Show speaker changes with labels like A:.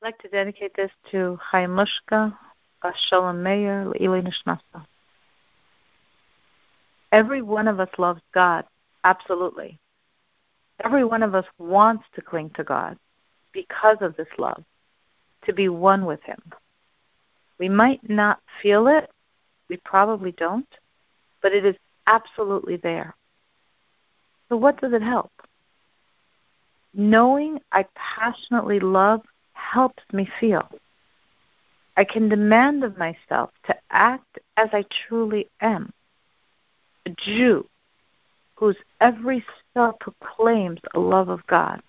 A: I'd like to dedicate this to Chaimushka, Shalom Meir, Le'ilei Nishmasa. Every one of us loves God, absolutely. Every one of us wants to cling to God because of this love, to be one with Him. We might not feel it, we probably don't, but it is absolutely there. So, what does it help? Knowing I passionately love helps me feel. I can demand of myself to act as I truly am. A Jew whose every cell proclaims a love of God.